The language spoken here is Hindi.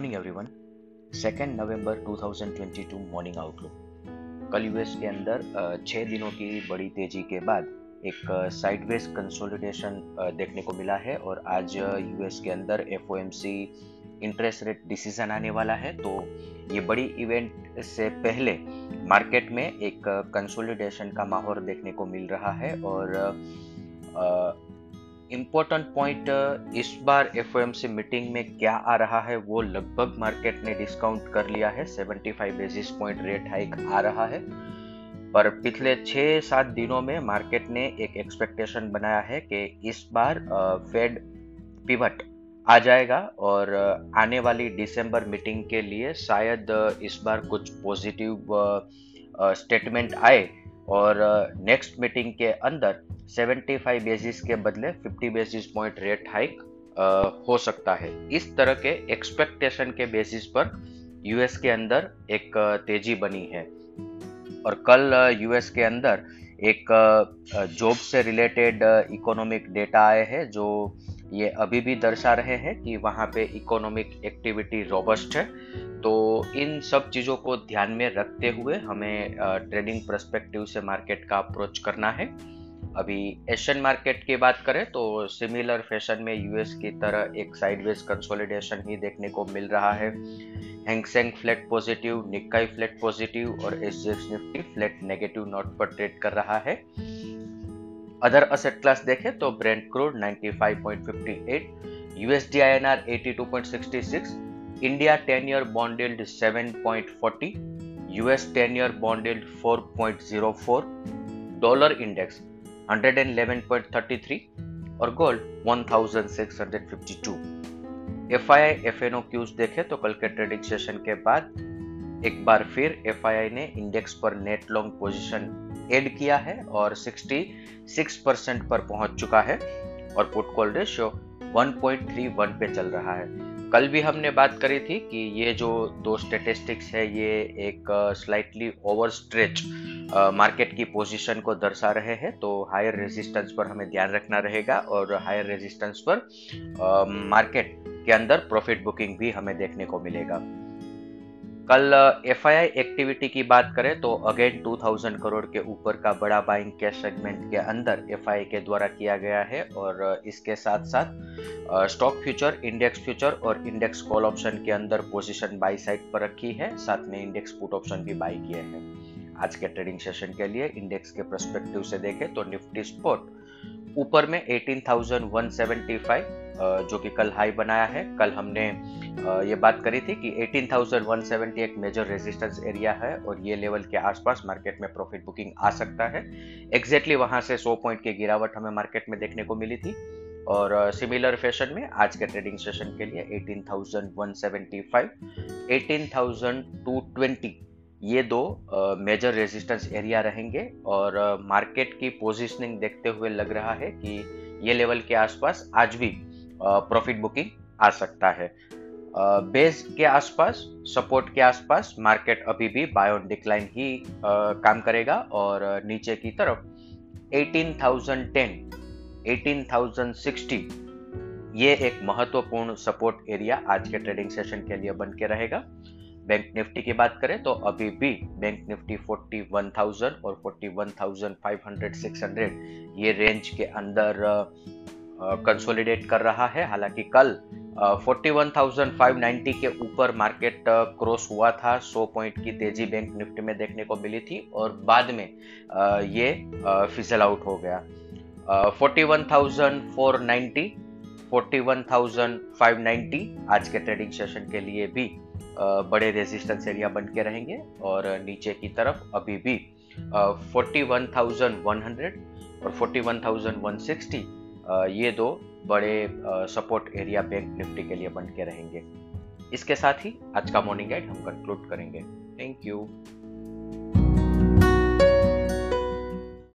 Morning everyone second November 2022 morning outlook कल यूएस के अंदर छः दिनों की बड़ी तेज़ी के बाद एक साइडवेज कंसोलिडेशन देखने को मिला है और आज यूएस के अंदर एफओएमसी इंटरेस्ट रेट डिसीज़न आने वाला है। तो ये बड़ी इवेंट से पहले मार्केट में एक कंसोलिडेशन का माहौल देखने को मिल रहा है और इम्पोर्टेंट पॉइंट इस बार FOMC मीटिंग में क्या आ रहा है, वो लगभग मार्केट ने डिस्काउंट कर लिया है। 75 बेसिस पॉइंट रेट हाइक आ रहा है। पर पिछले छः सात दिनों में मार्केट ने एक एक्सपेक्टेशन बनाया है कि इस बार फेड पिवट आ जाएगा और आने वाली दिसंबर मीटिंग के लिए शायद इस बार कुछ पॉजिटिव स्टेटमेंट आए। और नेक्स्ट मीटिंग के अंदर 75 बेसिस के बदले 50 बेसिस पॉइंट रेट हाइक हो सकता है। इस तरह के एक्सपेक्टेशन के बेसिस पर यूएस के अंदर एक तेज़ी बनी है। और कल यूएस के अंदर एक जॉब से रिलेटेड इकोनॉमिक डेटा आए हैं, जो ये अभी भी दर्शा रहे हैं कि वहाँ पे इकोनॉमिक एक्टिविटी रोबस्ट है। तो इन सब चीज़ों को ध्यान में रखते हुए हमें ट्रेडिंग परस्पेक्टिव से मार्केट का अप्रोच करना है। अभी एशियन मार्केट की बात करें तो सिमिलर फ़ैशन में यूएस की तरह एक साइडवेज कंसोलिडेशन ही देखने को मिल रहा है। Hang Seng flat positive Nikkei flat positive और S Nifty flat negative note पर ट्रेड कर रहा है। अदर असेट क्लास देखें तो Brent crude 95.58 USD INR 82.66 India 10 year bond yield 7.40 US 10 year bond yield 4.04 dollar index 111.33 और gold 1652 F I I F N O cues देखें तो कल के ट्रेडिंग सेशन के बाद एक बार फिर एफ़ आई आई ने इंडेक्स पर नेट लॉन्ग पोजीशन ऐड किया है और 66 परसेंट पर पहुँच चुका है और पुट कॉल रेशियो 1.31 पे चल रहा है। कल भी हमने बात करी थी कि ये जो दो स्टेटिस्टिक्स है, ये एक स्लाइटली ओवर स्ट्रेच मार्केट की पोजीशन को दर्शा रहे हैं तो हायर रेजिस्टेंस पर हमें ध्यान रखना रहेगा और हायर रेजिस्टेंस पर मार्केट के अंदर प्रॉफिट बुकिंग भी हमें देखने को मिलेगा। कल एफ़ एक्टिविटी की बात करें तो अगेन 2000 करोड़ के ऊपर का बड़ा बाइंग कैश सेगमेंट के अंदर एफआई के द्वारा किया गया है और इसके साथ साथ स्टॉक फ्यूचर इंडेक्स फ्यूचर और इंडेक्स कॉल ऑप्शन के अंदर पोजीशन बाई साइड पर रखी है साथ में इंडेक्स पुट ऑप्शन भी बाई किए हैं। आज के ट्रेडिंग सेशन के लिए इंडेक्स के परस्पेक्टिव से देखें तो निफ्टी स्पोर्ट ऊपर में 18,175 जो कि कल हाई बनाया है। कल हमने ये बात करी थी कि 18,170 एक मेजर रेजिस्टेंस एरिया है और ये लेवल के आसपास मार्केट में प्रॉफिट बुकिंग आ सकता है। एग्जैक्टली वहाँ से 100 पॉइंट की गिरावट हमें मार्केट में देखने को मिली थी और सिमिलर फ़ैशन में आज के ट्रेडिंग सेशन के लिए 18,175 18,220 ये दो मेजर रेजिस्टेंस एरिया रहेंगे और मार्केट की पोजीशनिंग देखते हुए लग रहा है कि ये लेवल के आसपास आज भी प्रॉफिट बुकिंग आ सकता है। बेस के आसपास सपोर्ट के आसपास मार्केट अभी भी बायोन डिक्लाइन ही काम करेगा और नीचे की तरफ़ 18,010 18,060 ये एक महत्वपूर्ण सपोर्ट एरिया आज के ट्रेडिंग सेशन के लिए बन के रहेगा। बैंक निफ्टी की बात करें तो अभी भी बैंक निफ्टी 41,000 और 41,500 600 ये रेंज के अंदर कंसोलिडेट कर रहा है। हालाँकि कल 41,590 के ऊपर मार्केट क्रॉस हुआ था। 100 पॉइंट की तेज़ी बैंक निफ्टी में देखने को मिली थी और बाद में ये फिजल आउट हो गया। 41,490 41,590 आज के ट्रेडिंग सेशन के लिए भी बड़े रेजिस्टेंस एरिया बन के रहेंगे और नीचे की तरफ़ अभी भी 41,100 और 41,160 ये दो बड़े सपोर्ट एरिया बैंक निफ्टी के लिए बन के रहेंगे। इसके साथ ही आज का मॉर्निंग गाइड हम कंक्लूड करेंगे। Thank you